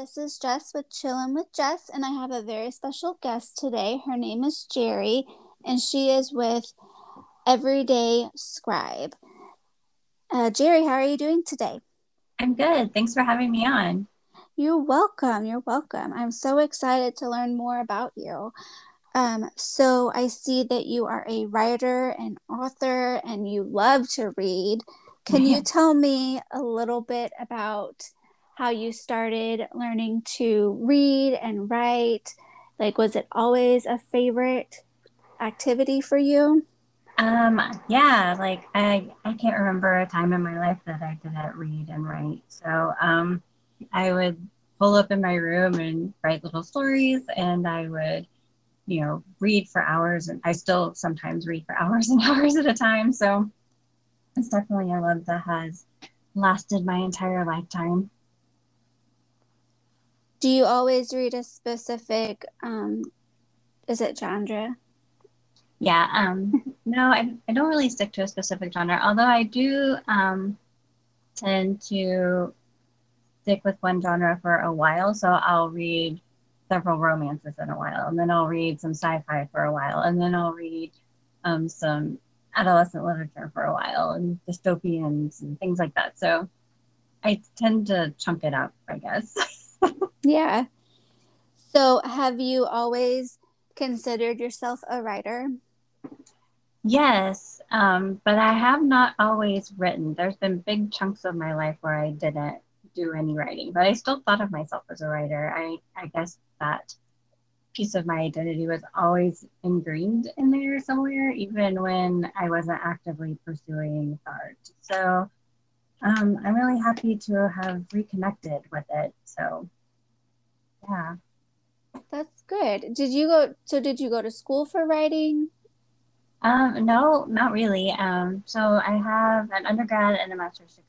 This is Jess with Chillin' with Jess, and I have a very special guest today. Her name is Jerry, and she is with Everyday Scribe. Uh, Jerry, how are you doing today? I'm good. Thanks for having me on. You're welcome. You're welcome. I'm so excited to learn more about you. Um, so I see that you are a writer and author, and you love to read. Can you tell me a little bit about how you started learning to read and write? Like, was it always a favorite activity for you? Um, yeah, like I, I can't remember a time in my life that I didn't read and write. So um, I would pull up in my room and write little stories, and I would, you know, read for hours. And I still sometimes read for hours and hours at a time. So it's definitely a love that has lasted my entire lifetime. Do you always read a specific, um, is it genre? Yeah, um, no, I, I don't really stick to a specific genre, although I do um, tend to stick with one genre for a while. So I'll read several romances in a while, and then I'll read some sci fi for a while, and then I'll read um, some adolescent literature for a while and dystopians and things like that. So I tend to chunk it up, I guess. yeah. So have you always considered yourself a writer? Yes, um, but I have not always written. There's been big chunks of my life where I didn't do any writing, but I still thought of myself as a writer. I, I guess that piece of my identity was always ingrained in there somewhere, even when I wasn't actively pursuing art. So um, I'm really happy to have reconnected with it. So, yeah. That's good. Did you go? So, did you go to school for writing? Um, no, not really. Um, so, I have an undergrad and a master's degree.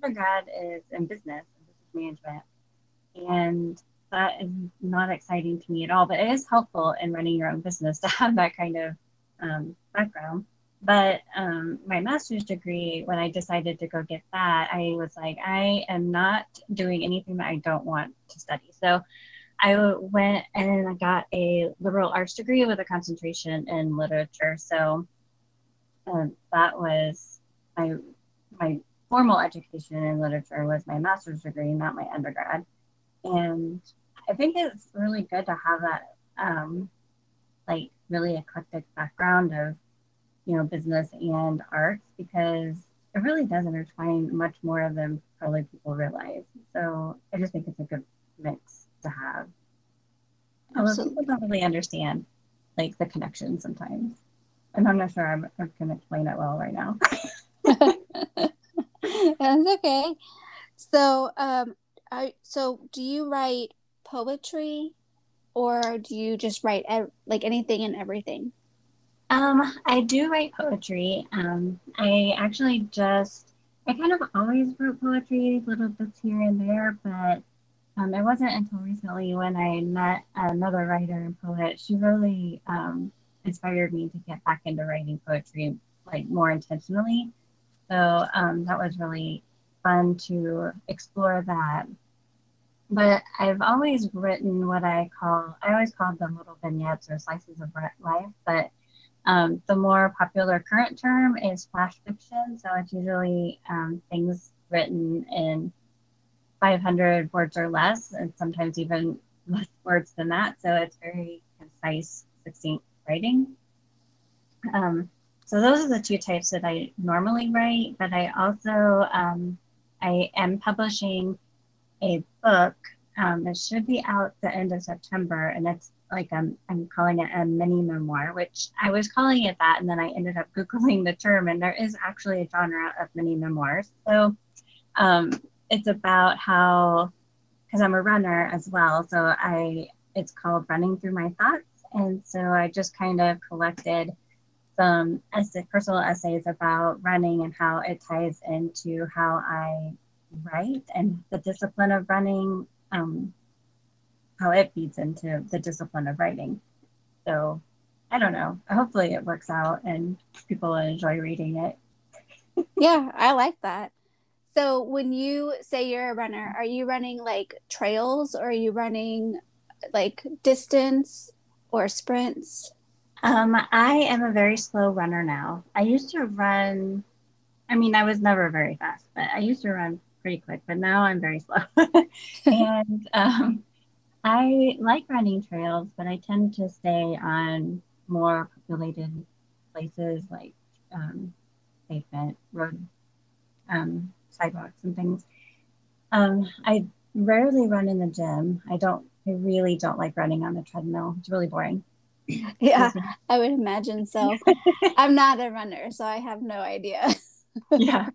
My undergrad is in business and business management. And that is not exciting to me at all, but it is helpful in running your own business to have that kind of um, background. But um, my master's degree, when I decided to go get that, I was like, I am not doing anything that I don't want to study. So I went and I got a liberal arts degree with a concentration in literature. So um, that was my my formal education in literature was my master's degree, not my undergrad. And I think it's really good to have that um, like really eclectic background of you know business and arts because it really does intertwine much more than probably people realize. So I just think it's a good mix to have. Although people don't really understand like the connection sometimes. And I'm not sure I'm, I can explain it well right now. That's okay. So, um, I, so do you write poetry or do you just write ev- like anything and everything? Um, I do write poetry. Um, I actually just, I kind of always wrote poetry, little bits here and there, but um, it wasn't until recently when I met another writer and poet. She really um, inspired me to get back into writing poetry like more intentionally. So um, that was really fun to explore that but I've always written what I call, I always called them little vignettes or slices of life, but um, the more popular current term is flash fiction. So it's usually um, things written in 500 words or less, and sometimes even less words than that. So it's very concise, succinct writing. Um, so those are the two types that I normally write, but I also, um, I am publishing a book. Um, it should be out the end of September, and it's like I'm, I'm calling it a mini memoir, which I was calling it that, and then I ended up googling the term, and there is actually a genre of mini memoirs. So um, it's about how, because I'm a runner as well, so I it's called Running Through My Thoughts, and so I just kind of collected some essay, personal essays about running and how it ties into how I write and the discipline of running um, how it feeds into the discipline of writing so i don't know hopefully it works out and people enjoy reading it yeah i like that So when you say you're a runner, are you running like trails or are you running like distance or sprints? Um, I am a very slow runner now. I used to run, I mean, I was never very fast, but I used to run pretty quick, but now I'm very slow. and um, I like running trails, but I tend to stay on more populated places like um, pavement, road, um, sidewalks, and things. Um, I rarely run in the gym. I don't. I really don't like running on the treadmill. It's really boring. Yeah, I would imagine so. I'm not a runner, so I have no idea. yeah.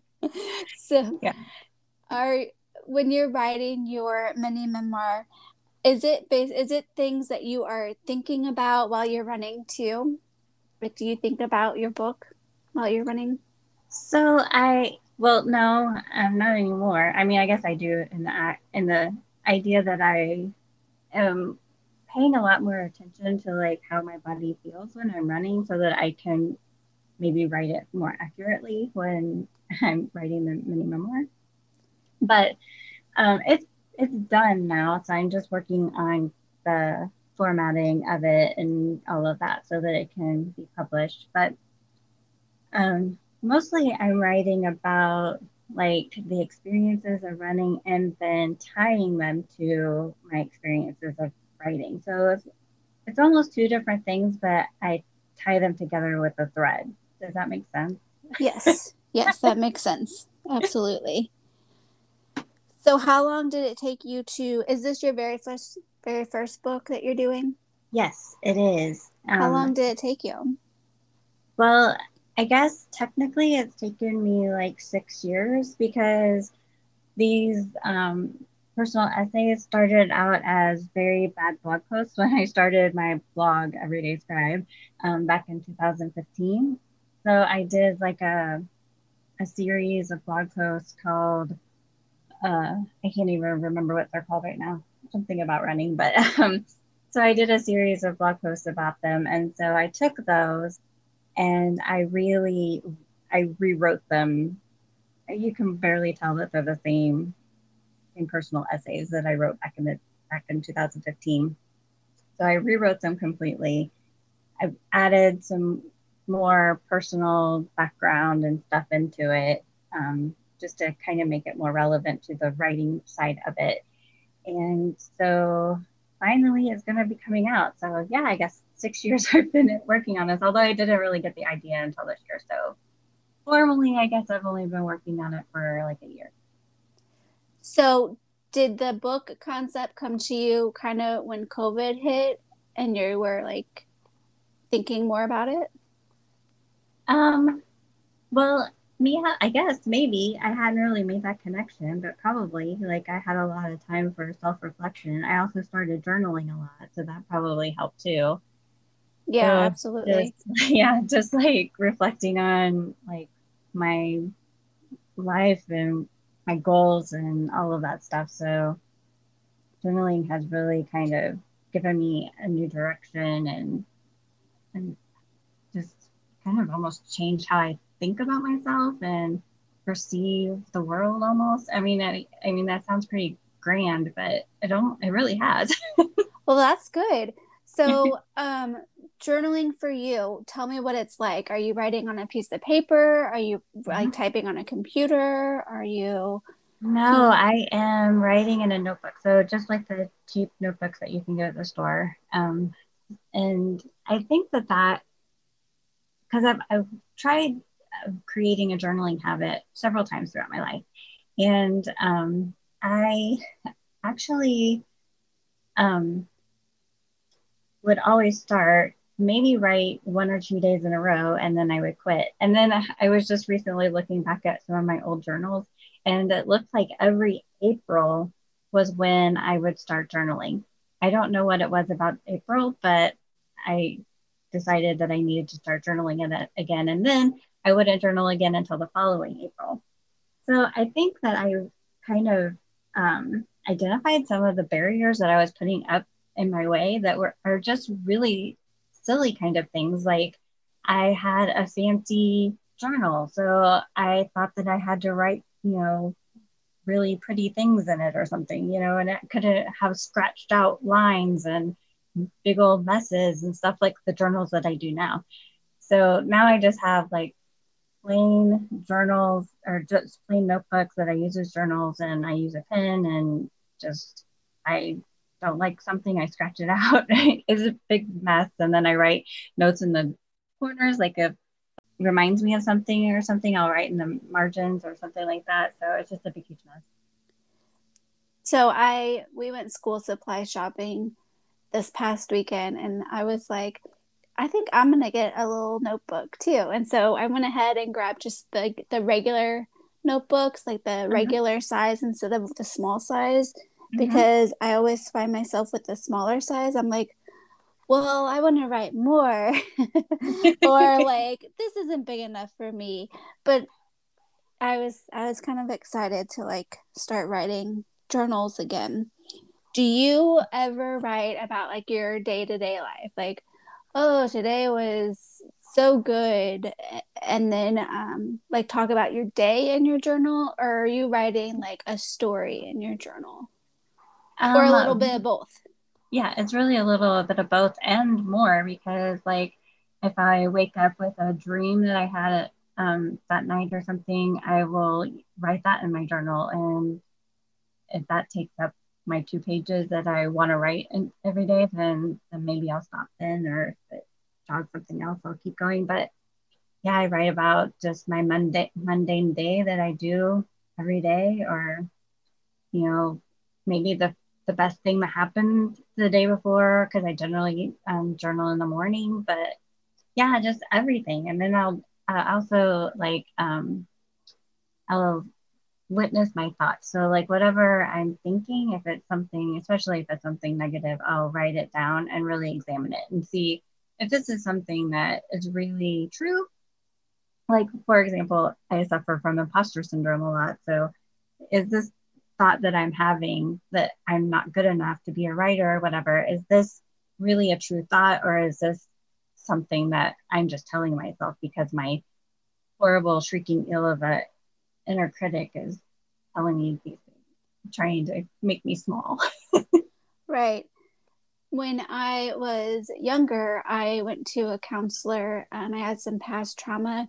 So, yeah. Are when you're writing your mini memoir, is it base is it things that you are thinking about while you're running too? Like do you think about your book while you're running? So I well no, I'm not anymore. I mean, I guess I do in the in the idea that I am paying a lot more attention to like how my body feels when I'm running so that I can maybe write it more accurately when I'm writing the mini memoir. But um, it's it's done now, so I'm just working on the formatting of it and all of that so that it can be published. But um, mostly, I'm writing about like the experiences of running and then tying them to my experiences of writing. So it's, it's almost two different things, but I tie them together with a thread. Does that make sense? Yes. yes, that makes sense. Absolutely. So how long did it take you to is this your very first very first book that you're doing? Yes, it is. Um, how long did it take you? Well, I guess technically it's taken me like 6 years because these um, personal essays started out as very bad blog posts when I started my blog Everyday Scribe um, back in 2015. So I did like a a series of blog posts called uh, I can't even remember what they're called right now. Something about running, but um, so I did a series of blog posts about them, and so I took those and I really I rewrote them. You can barely tell that they're the same same personal essays that I wrote back in the back in 2015. So I rewrote them completely. I added some more personal background and stuff into it. Um, just to kind of make it more relevant to the writing side of it. And so finally it's going to be coming out. So yeah, I guess six years I've been working on this, although I didn't really get the idea until this year. So formally, I guess I've only been working on it for like a year. So did the book concept come to you kind of when COVID hit and you were like thinking more about it? Um, well, me, I guess maybe I hadn't really made that connection, but probably like I had a lot of time for self reflection. I also started journaling a lot, so that probably helped too. Yeah, so absolutely. Just, yeah, just like reflecting on like my life and my goals and all of that stuff. So journaling has really kind of given me a new direction and and just kind of almost changed how I think about myself and perceive the world almost. I mean, I, I mean that sounds pretty grand, but I don't it really has. well, that's good. So, um journaling for you, tell me what it's like. Are you writing on a piece of paper? Are you like mm-hmm. typing on a computer? Are you No, I am writing in a notebook. So just like the cheap notebooks that you can get at the store. Um and I think that that because I've, I've tried creating a journaling habit several times throughout my life. And um, I actually um, would always start, maybe write one or two days in a row, and then I would quit. And then I was just recently looking back at some of my old journals, and it looked like every April was when I would start journaling. I don't know what it was about April, but I decided that I needed to start journaling again. And then I wouldn't journal again until the following April. So I think that I kind of um, identified some of the barriers that I was putting up in my way that were are just really silly kind of things. Like I had a fancy journal, so I thought that I had to write, you know, really pretty things in it or something, you know, and it couldn't have scratched out lines and big old messes and stuff like the journals that I do now. So now I just have like plain journals or just plain notebooks that I use as journals and I use a pen and just I don't like something, I scratch it out. it's a big mess. And then I write notes in the corners, like if reminds me of something or something, I'll write in the margins or something like that. So it's just a big huge mess. So I we went school supply shopping this past weekend and I was like, I think I'm gonna get a little notebook too. And so I went ahead and grabbed just the the regular notebooks, like the mm-hmm. regular size instead of the small size, mm-hmm. because I always find myself with the smaller size. I'm like, well, I want to write more, or like this isn't big enough for me. But I was I was kind of excited to like start writing journals again. Do you ever write about like your day to day life, like? Oh today was so good. And then um like talk about your day in your journal or are you writing like a story in your journal? Um, or a little bit of both. Yeah it's really a little bit of both and more because like if i wake up with a dream that i had um, that night or something i will write that in my journal. And if that takes up my two pages that I want to write in, every day, then then maybe I'll stop then, or if something else, I'll keep going. But yeah, I write about just my mundane mundane day that I do every day, or you know, maybe the the best thing that happened the day before because I generally um, journal in the morning. But yeah, just everything, and then I'll uh, also like um, I'll witness my thoughts. So, like, whatever I'm thinking, if it's something, especially if it's something negative, I'll write it down and really examine it and see if this is something that is really true. Like, for example, I suffer from imposter syndrome a lot. So, is this thought that I'm having that I'm not good enough to be a writer or whatever, is this really a true thought or is this something that I'm just telling myself because my horrible shrieking ill of a inner critic is telling me these things, trying to make me small. right. When I was younger, I went to a counselor and I had some past trauma.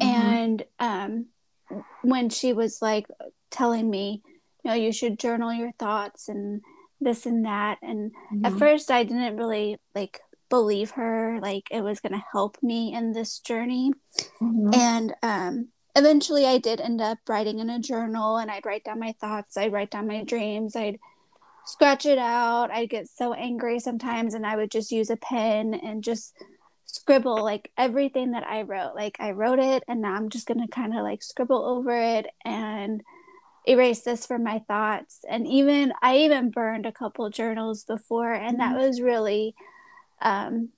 Mm-hmm. And um, when she was like telling me, you know, you should journal your thoughts and this and that. And mm-hmm. at first, I didn't really like believe her like it was going to help me in this journey mm-hmm. and um eventually I did end up writing in a journal and I'd write down my thoughts, I'd write down my dreams, I'd scratch it out. I'd get so angry sometimes and I would just use a pen and just scribble like everything that I wrote. Like I wrote it and now I'm just going to kind of like scribble over it and erase this from my thoughts. And even I even burned a couple journals before and that mm-hmm. was really um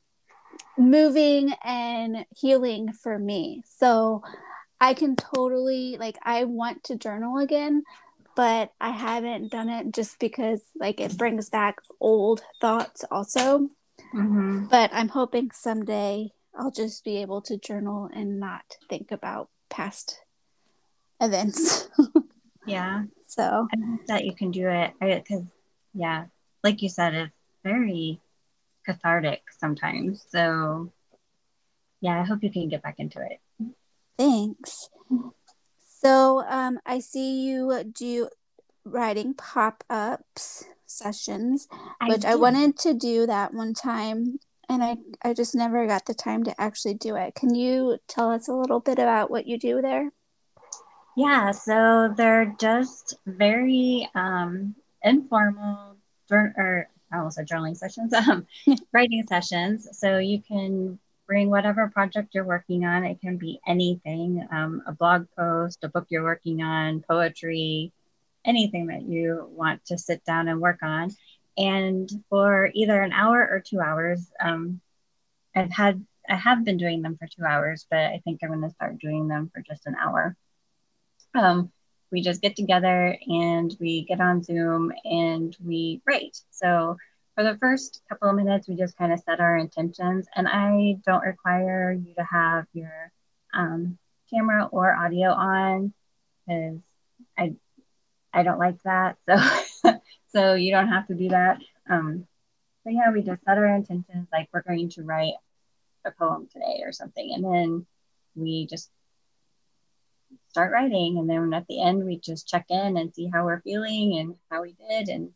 moving and healing for me. So I can totally like I want to journal again, but I haven't done it just because like it brings back old thoughts also. Mm-hmm. But I'm hoping someday I'll just be able to journal and not think about past events. yeah. So I hope that you can do it because, yeah, like you said, it's very cathartic sometimes. So, yeah, I hope you can get back into it. Thanks. So um, I see you do writing pop ups sessions, I which I wanted to do that one time, and I I just never got the time to actually do it. Can you tell us a little bit about what you do there? Yeah, so they're just very um, informal, or I almost said journaling sessions, um, writing sessions. So you can bring whatever project you're working on. It can be anything um, a blog post, a book you're working on, poetry, anything that you want to sit down and work on. And for either an hour or two hours, um, I've had I have been doing them for two hours, but I think I'm going to start doing them for just an hour. Um, we just get together and we get on Zoom and we write. So for the first couple of minutes, we just kind of set our intentions. And I don't require you to have your um, camera or audio on because I I don't like that. So, so you don't have to do that. Um, yeah, we just set our intentions like we're going to write a poem today or something, and then we just start writing. And then at the end, we just check in and see how we're feeling and how we did, and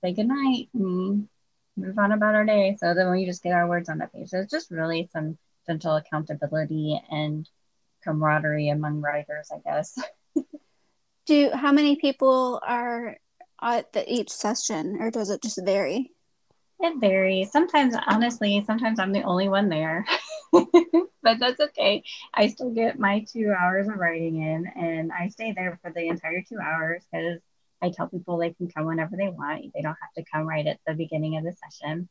say goodnight and move on about our day. So then we just get our words on the page. So it's just really some gentle accountability and camaraderie among writers, I guess. Do how many people are at the, each session, or does it just vary? It varies. Sometimes, honestly, sometimes I'm the only one there, but that's okay. I still get my two hours of writing in, and I stay there for the entire two hours because I tell people they can come whenever they want. They don't have to come right at the beginning of the session.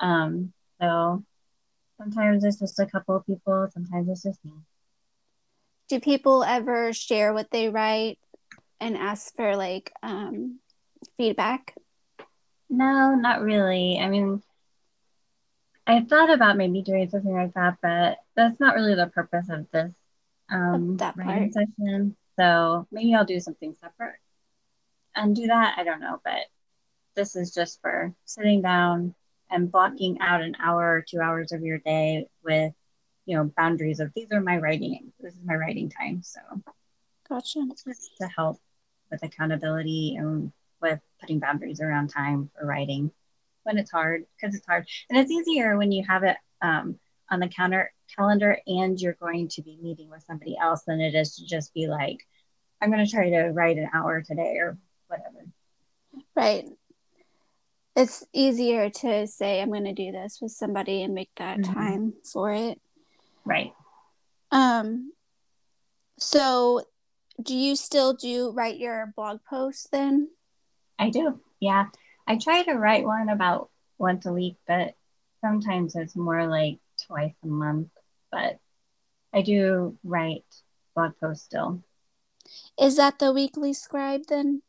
Um, so sometimes it's just a couple of people, sometimes it's just me. Do people ever share what they write and ask for like um, feedback? No, not really. I mean, I thought about maybe doing something like that, but that's not really the purpose of this um, that part. session. So maybe I'll do something separate and do that. I don't know, but this is just for sitting down and blocking out an hour or two hours of your day with, you know, boundaries of these are my writing. This is my writing time. So, gotcha. Just to help with accountability and with putting boundaries around time for writing when it's hard because it's hard and it's easier when you have it um, on the counter calendar and you're going to be meeting with somebody else than it is to just be like i'm going to try to write an hour today or whatever right it's easier to say i'm going to do this with somebody and make that mm-hmm. time for it right um so do you still do write your blog posts then I do. Yeah. I try to write one about once a week, but sometimes it's more like twice a month. But I do write blog posts still. Is that the weekly scribe then?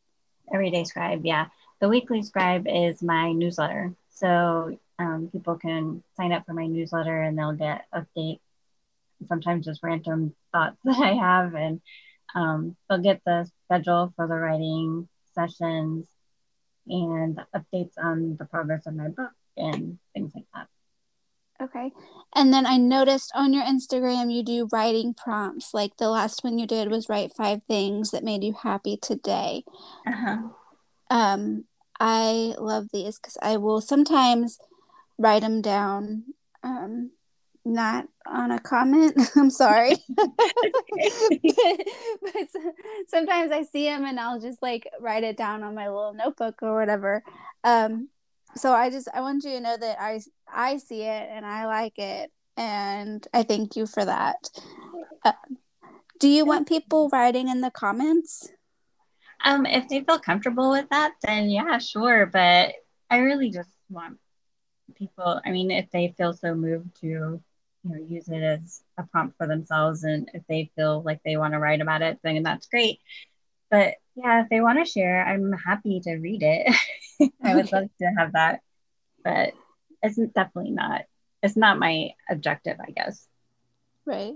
Everyday scribe, yeah. The weekly scribe is my newsletter. So um, people can sign up for my newsletter and they'll get updates, sometimes just random thoughts that I have, and um, they'll get the schedule for the writing sessions and updates on the progress of my book and things like that. Okay. And then I noticed on your Instagram you do writing prompts. Like the last one you did was write five things that made you happy today. Uh-huh. Um, I love these because I will sometimes write them down. Um, not on a comment. I'm sorry. but, but, sometimes I see them and I'll just like write it down on my little notebook or whatever. Um, so I just I want you to know that I I see it and I like it and I thank you for that. Uh, do you want people writing in the comments? Um, if they feel comfortable with that, then yeah, sure. But I really just want people. I mean, if they feel so moved to you know use it as a prompt for themselves and if they feel like they want to write about it then that's great but yeah if they want to share i'm happy to read it. I would love to have that but it's definitely not it's not my objective i guess. Right.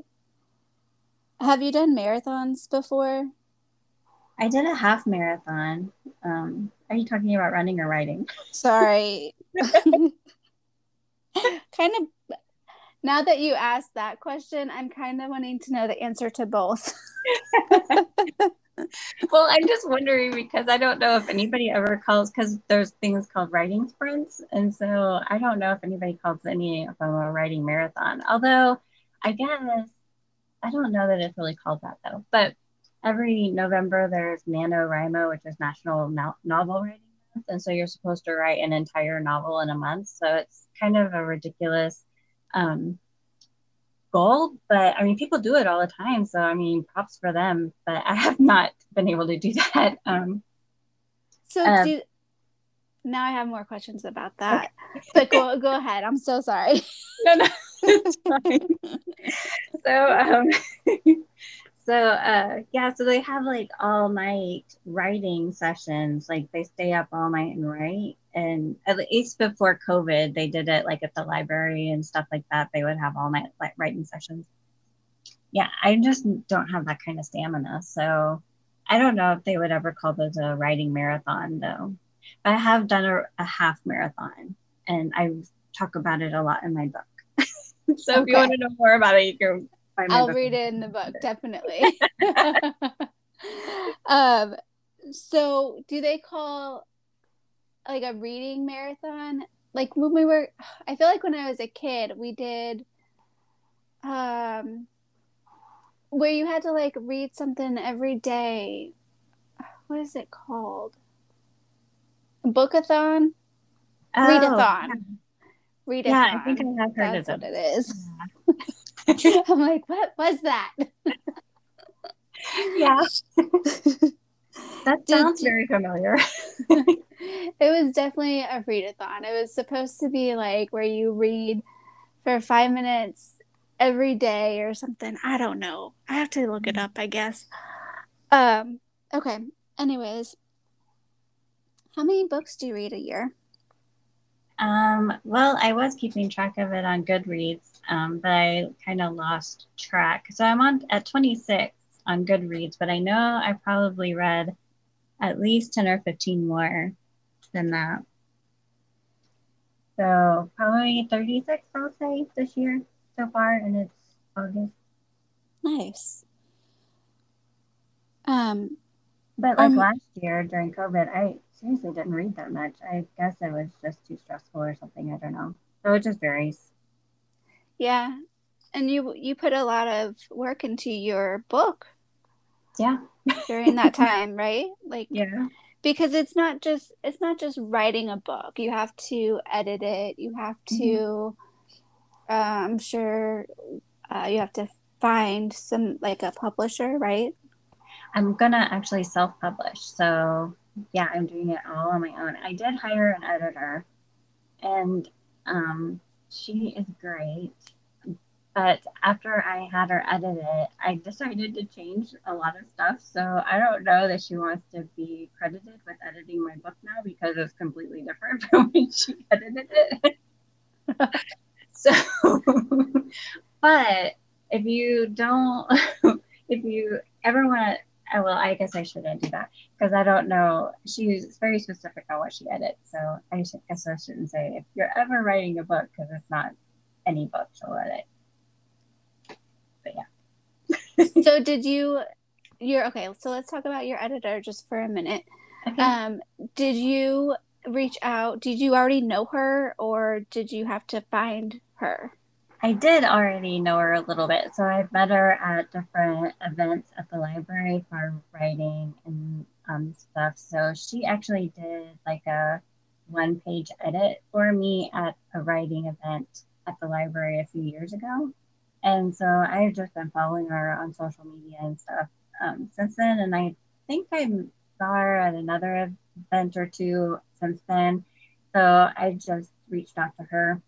Have you done marathons before? I did a half marathon. Um, are you talking about running or riding? Sorry. Kind of now that you asked that question, I'm kind of wanting to know the answer to both. Well, I'm just wondering because I don't know if anybody ever calls because there's things called writing sprints, and so I don't know if anybody calls any of them a writing marathon. Although I guess I don't know that it's really called that though. But every November there's NaNoWriMo, which is National no- Novel Writing Month, and so you're supposed to write an entire novel in a month. So it's kind of a ridiculous um, goal. But I mean, people do it all the time. So I mean, props for them. But I have not been able to do that. Um, so um, do, now I have more questions about that. Okay. But go go ahead. I'm so sorry. no, no, it's fine. so um, so uh yeah so they have like all night writing sessions like they stay up all night and write and at least before covid they did it like at the library and stuff like that they would have all night like writing sessions yeah i just don't have that kind of stamina so I don't know if they would ever call those a writing marathon though. But I have done a, a half marathon and I talk about it a lot in my book. so okay. if you want to know more about it, you can find I'll read it in the book, definitely. um so do they call like a reading marathon? Like when we were I feel like when I was a kid, we did um where you had to like read something every day. What is it called? Bookathon? Oh, Readathon. Yeah. Readathon. Yeah, I think I have heard That's of it. what it is. Yeah. I'm like, what was that? yeah. that sounds Did, very familiar. it was definitely a readathon. It was supposed to be like where you read for five minutes every day or something. I don't know. I have to look it up, I guess. Um, okay. Anyways, how many books do you read a year? Um, well, I was keeping track of it on Goodreads, um, but I kind of lost track. So I'm on at 26 on Goodreads, but I know I probably read at least 10 or 15 more than that. So probably 36, I'll say, this year so far, and it's August. Nice. Um, but like um, last year during COVID, I seriously didn't read that much. I guess it was just too stressful or something. I don't know. So it just varies. Yeah, and you you put a lot of work into your book. Yeah. during that time, right? Like yeah. Because it's not just it's not just writing a book. You have to edit it. You have to. Mm-hmm uh, I'm sure uh, you have to find some like a publisher, right? I'm gonna actually self-publish. So yeah, I'm doing it all on my own. I did hire an editor, and um, she is great. But after I had her edit it, I decided to change a lot of stuff. So I don't know that she wants to be credited with editing my book now because it's completely different from when she edited it. So, but if you don't, if you ever want to, well, I guess I shouldn't do that because I don't know. She's very specific on what she edits. So I should, guess I shouldn't say if you're ever writing a book because it's not any book she'll edit. But yeah. so did you? You're okay. So let's talk about your editor just for a minute. Okay. Um, did you reach out? Did you already know her, or did you have to find her? I did already know her a little bit. So I've met her at different events at the library for writing and um, stuff. So she actually did like a one page edit for me at a writing event at the library a few years ago. And so I've just been following her on social media and stuff um, since then. And I think I saw her at another event or two since then. So I just reached out to her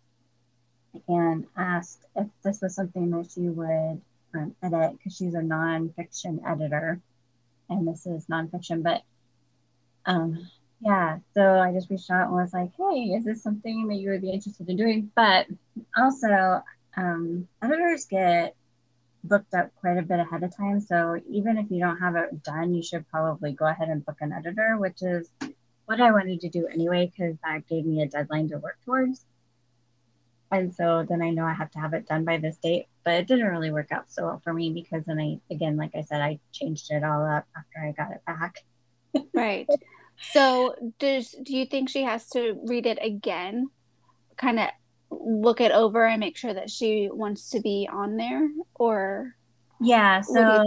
and asked if this was something that she would um, edit because she's a nonfiction editor and this is nonfiction. But um, yeah, so I just reached out and was like, hey, is this something that you would be interested in doing? But also, um, editors get booked up quite a bit ahead of time. So even if you don't have it done, you should probably go ahead and book an editor, which is what I wanted to do anyway, because that gave me a deadline to work towards. And so then I know I have to have it done by this date, but it didn't really work out so well for me because then I, again, like I said, I changed it all up after I got it back. right. So does, do you think she has to read it again? Kind of look it over and make sure that she wants to be on there or? Yeah. So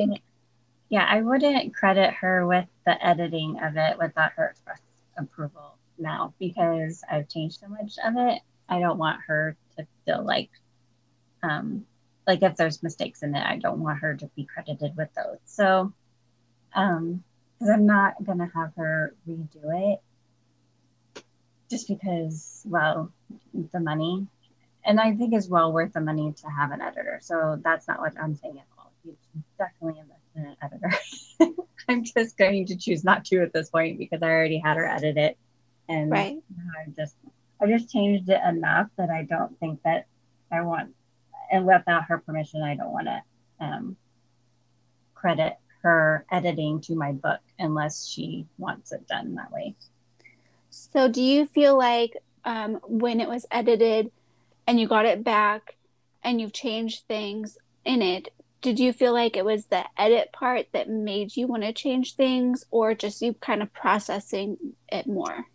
yeah, I wouldn't credit her with the editing of it without her express approval now because I've changed so much of it. I don't want her to feel like um like if there's mistakes in it, I don't want her to be credited with those. So um because I'm not gonna have her redo it just because well the money and I think it's well worth the money to have an editor. So that's not what I'm saying at all. You definitely invest in an editor. I'm just going to choose not to at this point because I already had her edit it. And right. I just I just changed it enough that I don't think that I want and without her permission I don't want to um, credit her editing to my book unless she wants it done that way. So, do you feel like um, when it was edited and you got it back and you've changed things in it, did you feel like it was the edit part that made you want to change things or just you kind of processing it more?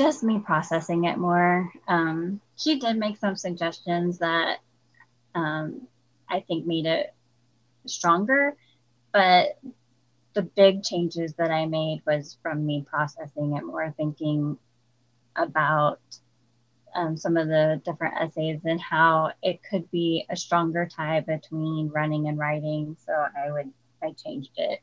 Just me processing it more. Um, she did make some suggestions that um, I think made it stronger, but the big changes that I made was from me processing it more, thinking about um, some of the different essays and how it could be a stronger tie between running and writing. So I would, I changed it.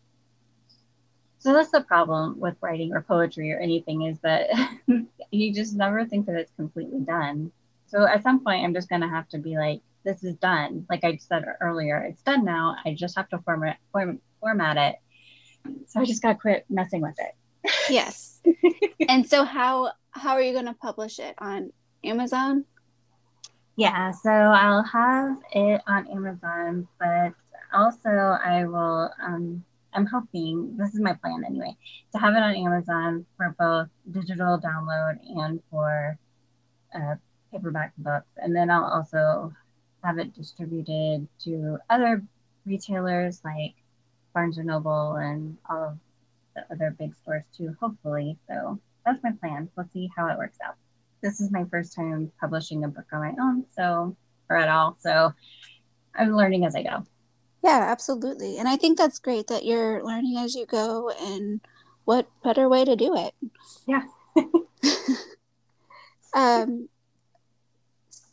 So that's the problem with writing or poetry or anything is that you just never think that it's completely done. So at some point, I'm just going to have to be like, this is done. Like I said earlier, it's done now. I just have to format, form, format it. So I just got to quit messing with it. Yes. and so how how are you going to publish it on Amazon? Yeah, so I'll have it on Amazon, but also I will. Um, I'm hoping this is my plan anyway to have it on Amazon for both digital download and for uh, paperback books, and then I'll also have it distributed to other retailers like Barnes and Noble and all of the other big stores too. Hopefully, so that's my plan. We'll see how it works out this is my first time publishing a book on my own, so or at all. So I'm learning as I go. Yeah, absolutely. And I think that's great that you're learning as you go and what better way to do it. Yeah. um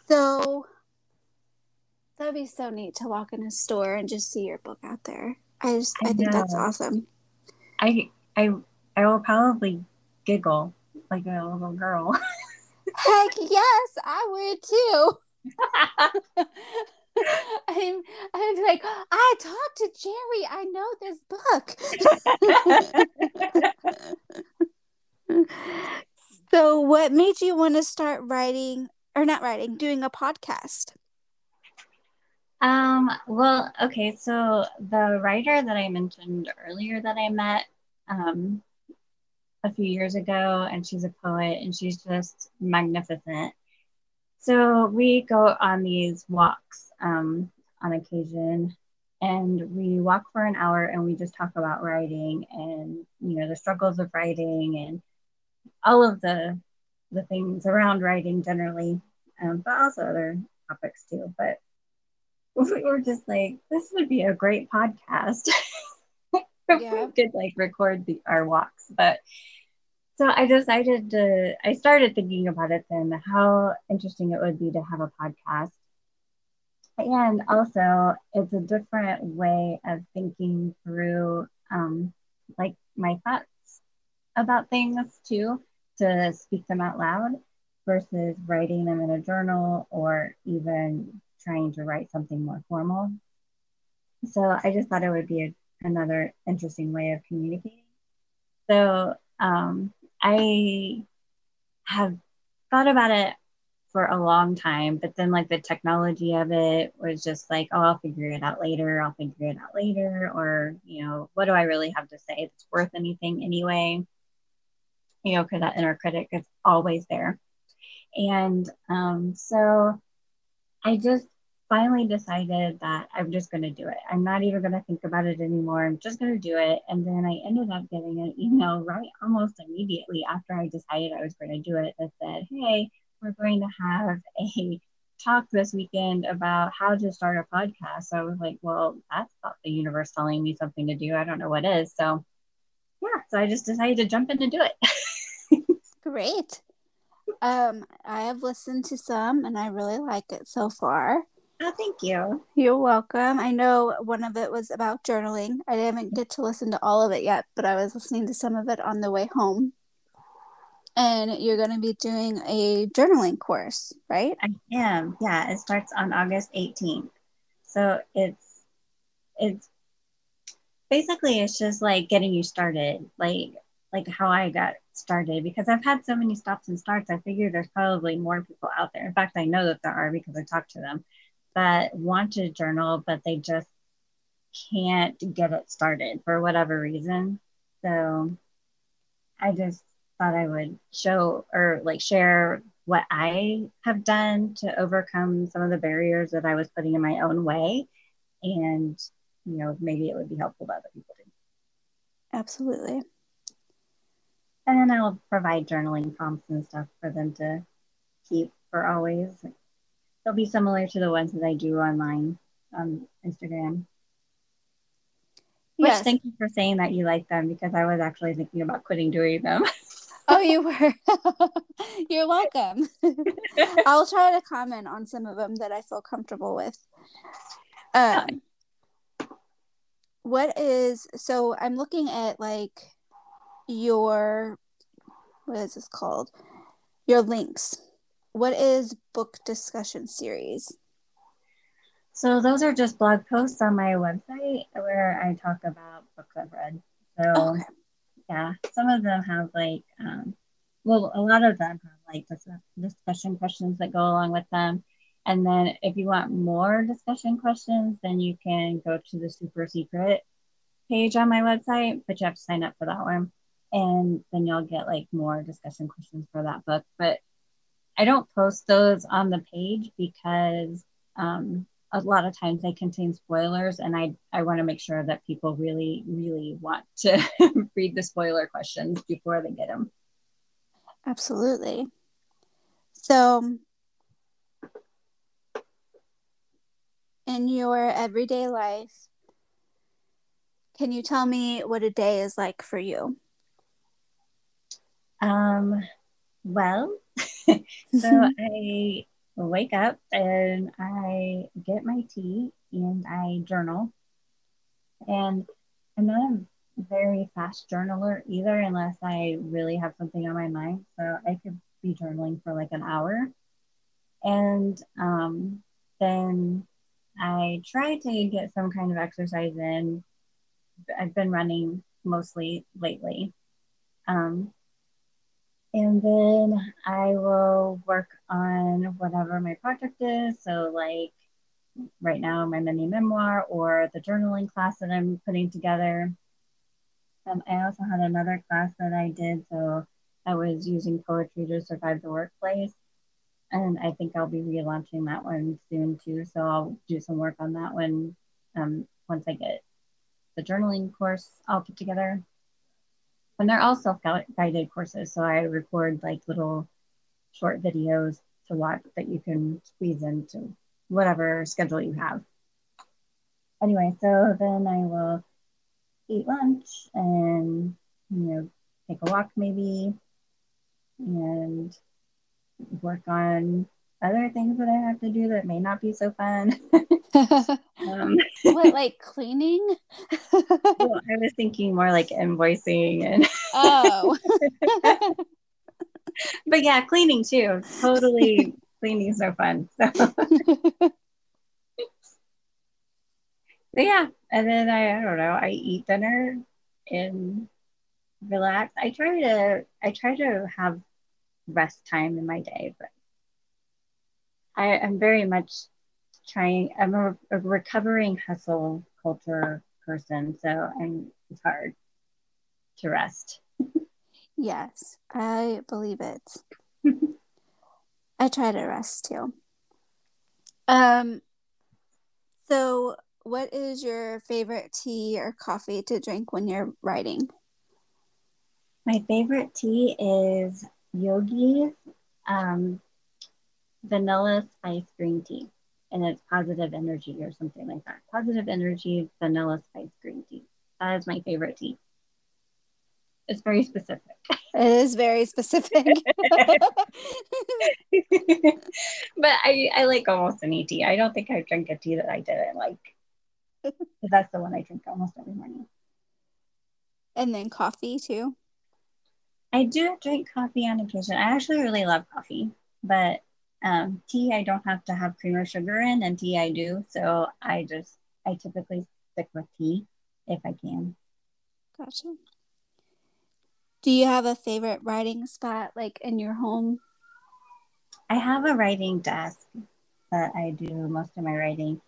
so that'd be so neat to walk in a store and just see your book out there. I just I, I think that's awesome. I I I will probably giggle like a little girl. Heck yes, I would too. I'm be like, I talked to Jerry. I know this book. so what made you want to start writing or not writing, doing a podcast? Um, well, okay, so the writer that I mentioned earlier that I met, um, a few years ago, and she's a poet and she's just magnificent. So we go on these walks um, on occasion, and we walk for an hour and we just talk about writing and you know the struggles of writing and all of the the things around writing generally, um, but also other topics too. But we were just like, this would be a great podcast. yeah. we could like record the, our walks, but so I decided to, I started thinking about it then, how interesting it would be to have a podcast. And also, it's a different way of thinking through, um, like, my thoughts about things too, to speak them out loud versus writing them in a journal or even trying to write something more formal. So I just thought it would be a, another interesting way of communicating. So um, I have thought about it for a long time, but then like the technology of it was just like, oh, I'll figure it out later. I'll figure it out later. Or, you know, what do I really have to say that's worth anything anyway? You know, because that inner critic is always there. And um, so I just finally decided that I'm just going to do it. I'm not even going to think about it anymore. I'm just going to do it. And then I ended up getting an email right almost immediately after I decided I was going to do it that said, Hey, we're going to have a talk this weekend about how to start a podcast. So I was like, Well, that's not the universe telling me something to do. I don't know what is. So yeah, so I just decided to jump in and do it. Great. Um, I have listened to some and I really like it so far. Oh, thank you. You're welcome. I know one of it was about journaling. I didn't get to listen to all of it yet, but I was listening to some of it on the way home. And you're going to be doing a journaling course, right? I am. Yeah, it starts on August 18th. So it's it's basically it's just like getting you started, like like how I got started because I've had so many stops and starts. I figure there's probably more people out there. In fact, I know that there are because I talked to them that want to journal, but they just can't get it started for whatever reason. So I just thought I would show or like share what I have done to overcome some of the barriers that I was putting in my own way. And, you know, maybe it would be helpful to other people too. Absolutely. And then I'll provide journaling prompts and stuff for them to keep for always. They'll be similar to the ones that I do online on Instagram. Which yes. thank you for saying that you like them because I was actually thinking about quitting doing them. oh, you were. You're welcome. I'll try to comment on some of them that I feel comfortable with. Um, what is so? I'm looking at like your what is this called? Your links. What is book discussion series? So those are just blog posts on my website where I talk about books I've read. So okay. Yeah, some of them have like, um, well, a lot of them have like discussion questions that go along with them. And then if you want more discussion questions, then you can go to the super secret page on my website, but you have to sign up for that one. And then you'll get like more discussion questions for that book. But I don't post those on the page because um, a lot of times they contain spoilers and i i want to make sure that people really really want to read the spoiler questions before they get them absolutely. So in your everyday life can you tell me what a day is like for you? Um well so i wake up and I get my tea and I journal. And I'm not a very fast journaler either, unless I really have something on my mind. So I could be journaling for like an hour. And um, then I try to get some kind of exercise in. I've been running mostly lately. Um, and then I will work on whatever my project is. So, like right now, my mini memoir or the journaling class that I'm putting together. Um, I also had another class that I did. So, I was using poetry to survive the workplace. And I think I'll be relaunching that one soon too. So, I'll do some work on that one um, once I get the journaling course all put together and they're all self-guided courses so i record like little short videos to watch that you can squeeze into whatever schedule you have. Anyway so then i will eat lunch and you know take a walk maybe and work on other things that I have to do that may not be so fun. um, what, like cleaning? well, I was thinking more like invoicing and. oh. but yeah, cleaning too. Totally, cleaning is so fun. So. but yeah, and then I, I don't know. I eat dinner and relax. I try to I try to have rest time in my day, but I am very much trying. I'm a, a, recovering hustle culture person, so I'm, it's hard to rest. yes, I believe it. I try to rest too. Um, so what is your favorite tea or coffee to drink when you're writing? My favorite tea is Yogi. um, vanilla spice green tea and it's positive energy or something like that. Positive energy vanilla spice green tea. That is my favorite tea. It's very specific. It is very specific. but I, I like almost any tea. I don't think I've drink a tea that I didn't like. that's the one I drink almost every morning. And then coffee too. I do drink coffee on occasion. I actually really love coffee, but um, tea, I don't have to have cream or sugar in, and tea I do. So I just, I typically stick with tea if I can. Gotcha. Do you have a favorite writing spot like in your home? I have a writing desk that I do most of my writing,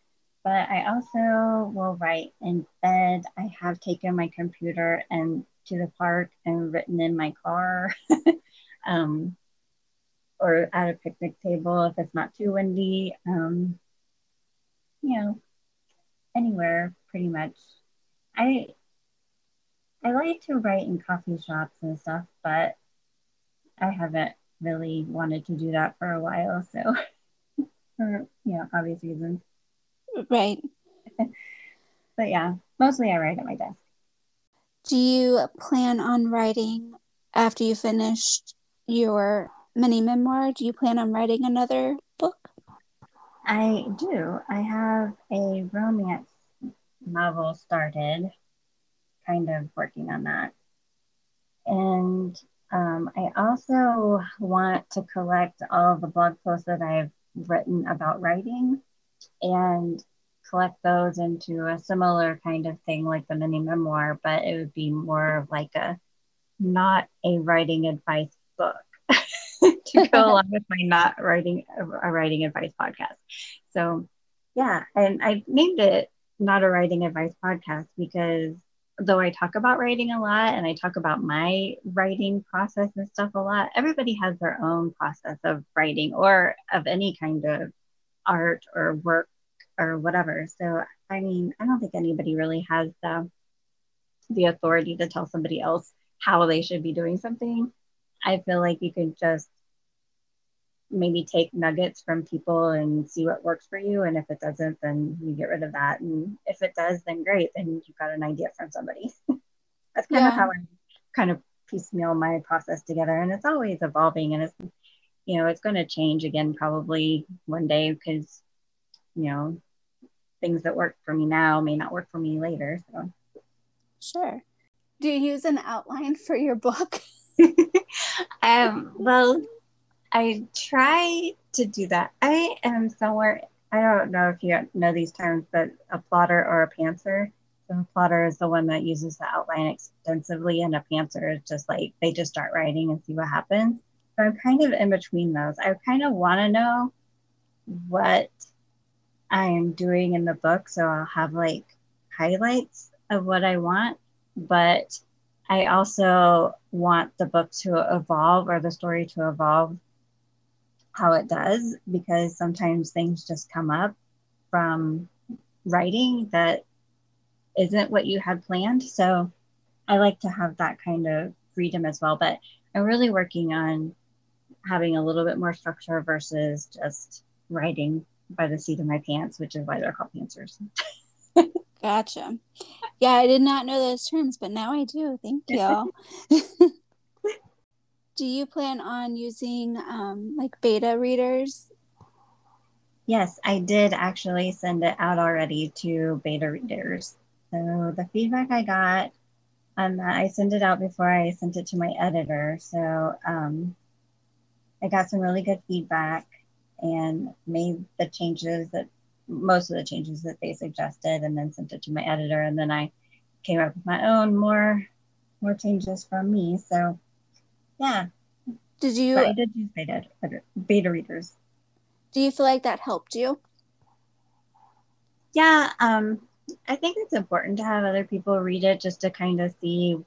but I also will write in bed. I have taken my computer and to the park and written in my car. um, or at a picnic table if it's not too windy. Um, you know, anywhere pretty much. I I like to write in coffee shops and stuff, but I haven't really wanted to do that for a while. So, for you know, obvious reasons. Right. but yeah, mostly I write at my desk. Do you plan on writing after you finished your mini memoir? Do you plan on writing another book? I do. I have a romance novel started, kind of working on that. And um, I also want to collect all of the blog posts that I've written about writing and collect those into a similar kind of thing like the mini memoir, but it would be more of like a not a writing advice book to go along with my not writing a writing advice podcast. So yeah, and I named it not a writing advice podcast because though I talk about writing a lot and I talk about my writing process and stuff a lot, everybody has their own process of writing or of any kind of art or work or whatever. So, I mean, I don't think anybody really has the the authority to tell somebody else how they should be doing something. I feel like you can just maybe take nuggets from people and see what works for you. And if it doesn't, then you get rid of that. And if it does, then great. Then you've got an idea from somebody. That's kind yeah. of how I kind of piecemeal my process together. And it's always evolving and it's, you know, it's going to change again probably one day because, you know, things that work for me now may not work for me later. So, sure. Do you use an outline for your book? um, well, I try to do that. I am somewhere, I don't know if you know these terms, but a plotter or a pantser. So a plotter is the one that uses the outline extensively, and a pantser is just like they just start writing and see what happens. So I'm kind of in between those. I kind of want to know what I'm doing in the book. So I'll have like highlights of what I want, but I also want the book to evolve or the story to evolve how it does because sometimes things just come up from writing that isn't what you had planned. So I like to have that kind of freedom as well. But I'm really working on having a little bit more structure versus just writing by the seat of my pants, which is why they're called pantsers. gotcha. Yeah, I did not know those terms, but now I do. Thank you. do you plan on using um, like beta readers? Yes, I did actually send it out already to beta readers. So the feedback I got on that, I sent it out before I sent it to my editor. So um, I got some really good feedback and made the changes that most of the changes that they suggested and then sent it to my editor and then I came up with my own more more changes from me. So yeah. Did you but I did use beta beta readers. Do you feel like that helped you? Yeah, um I think it's important to have other people read it just to kind of see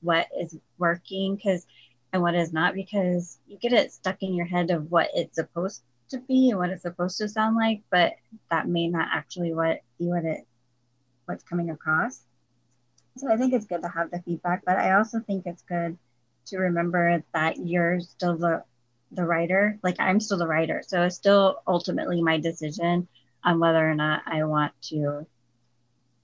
what is working because and what is not because you get it stuck in your head of what it's supposed to be and what it's supposed to sound like, but that may not actually what be what it what's coming across. So I think it's good to have the feedback, but I also think it's good to remember that you're still the the writer. Like I'm still the writer. So it's still ultimately my decision on whether or not I want to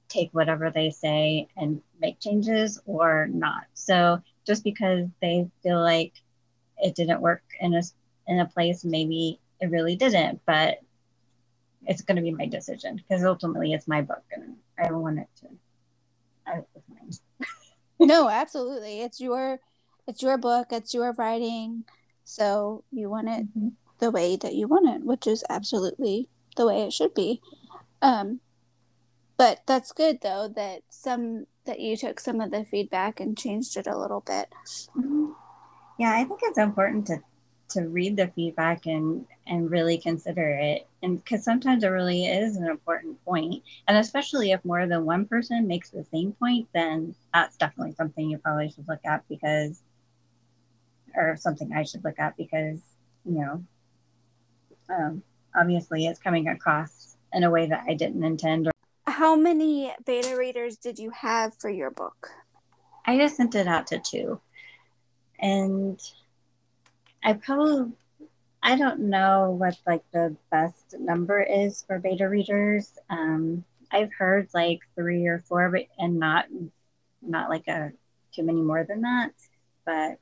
take whatever they say and make changes or not. So just because they feel like it didn't work in a in a place, maybe it really didn't, but it's going to be my decision because ultimately it's my book and I want it to. I, no, absolutely. It's your it's your book, it's your writing. So you want it mm-hmm. the way that you want it, which is absolutely the way it should be. Um but that's good though that some that you took some of the feedback and changed it a little bit. Mm-hmm. Yeah, I think it's important to to read the feedback and and really consider it and because sometimes it really is an important point and especially if more than one person makes the same point then that's definitely something you probably should look at because or something i should look up because you know um, obviously it's coming across in a way that i didn't intend or how many beta readers did you have for your book i just sent it out to two and I probably I don't know what like the best number is for beta readers. Um, I've heard like three or four, but and not not like a too many more than that. But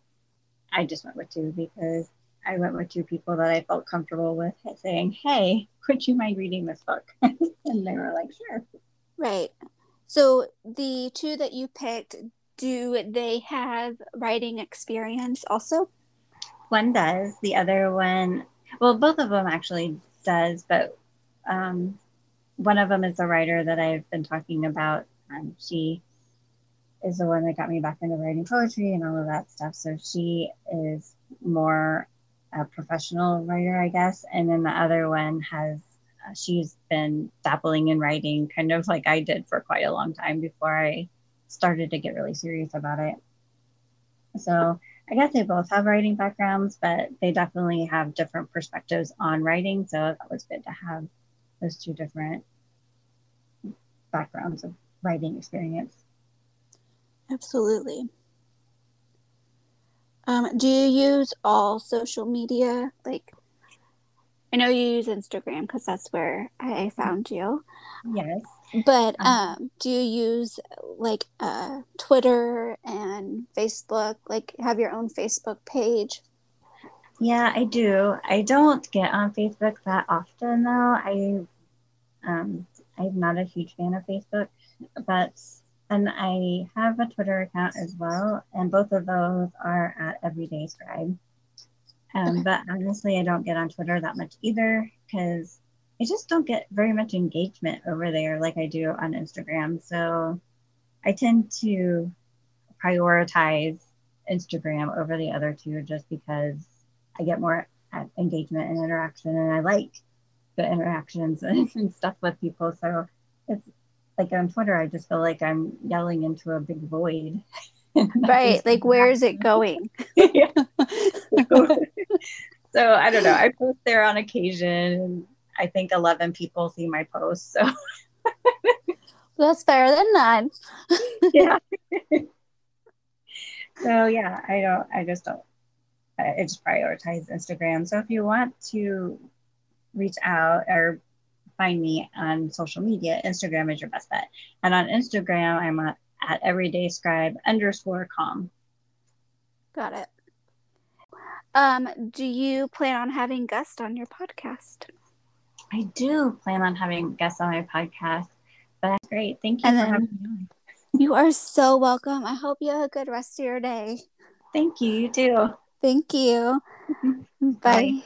I just went with two because I went with two people that I felt comfortable with saying, "Hey, would you mind reading this book?" and they were like, "Sure." Right. So the two that you picked, do they have writing experience also? one does. The other one, well, both of them actually does, but um, one of them is the writer that I've been talking about. Um, she is the one that got me back into writing poetry and all of that stuff. So she is more a professional writer, I guess. And then the other one has, uh, she's been dabbling in writing kind of like I did for quite a long time before I started to get really serious about it. So I guess they both have writing backgrounds, but they definitely have different perspectives on writing. So that was good to have those two different backgrounds of writing experience. Absolutely. Um, do you use all social media? Like, I know you use Instagram because that's where I found you. Yes. But uh-huh. um, do you use like uh, Twitter and Facebook? Like, have your own Facebook page? Yeah, I do. I don't get on Facebook that often, though. I um, I'm not a huge fan of Facebook, but and I have a Twitter account as well, and both of those are at Everyday Scribe. Um. But honestly, I don't get on Twitter that much either because I just don't get very much engagement over there like I do on Instagram. So I tend to prioritize Instagram over the other two just because I get more engagement and interaction and I like the interactions and stuff with people. So it's like on Twitter, I just feel like I'm yelling into a big void. right. Like, where is it going? so I don't know. I post there on occasion I think 11 people see my post. So that's better than none. yeah. so yeah, I don't, I just don't, I just prioritize Instagram. So if you want to reach out or find me on social media, Instagram is your best bet. And on Instagram, I'm at, at everyday scribe underscore com. Got it. Um, do you plan on having guests on your podcast? I do plan on having guests on my podcast. But that's great. Thank you and for having me on. You are so welcome. I hope you have a good rest of your day. Thank you. You too. Thank you. Bye. Bye.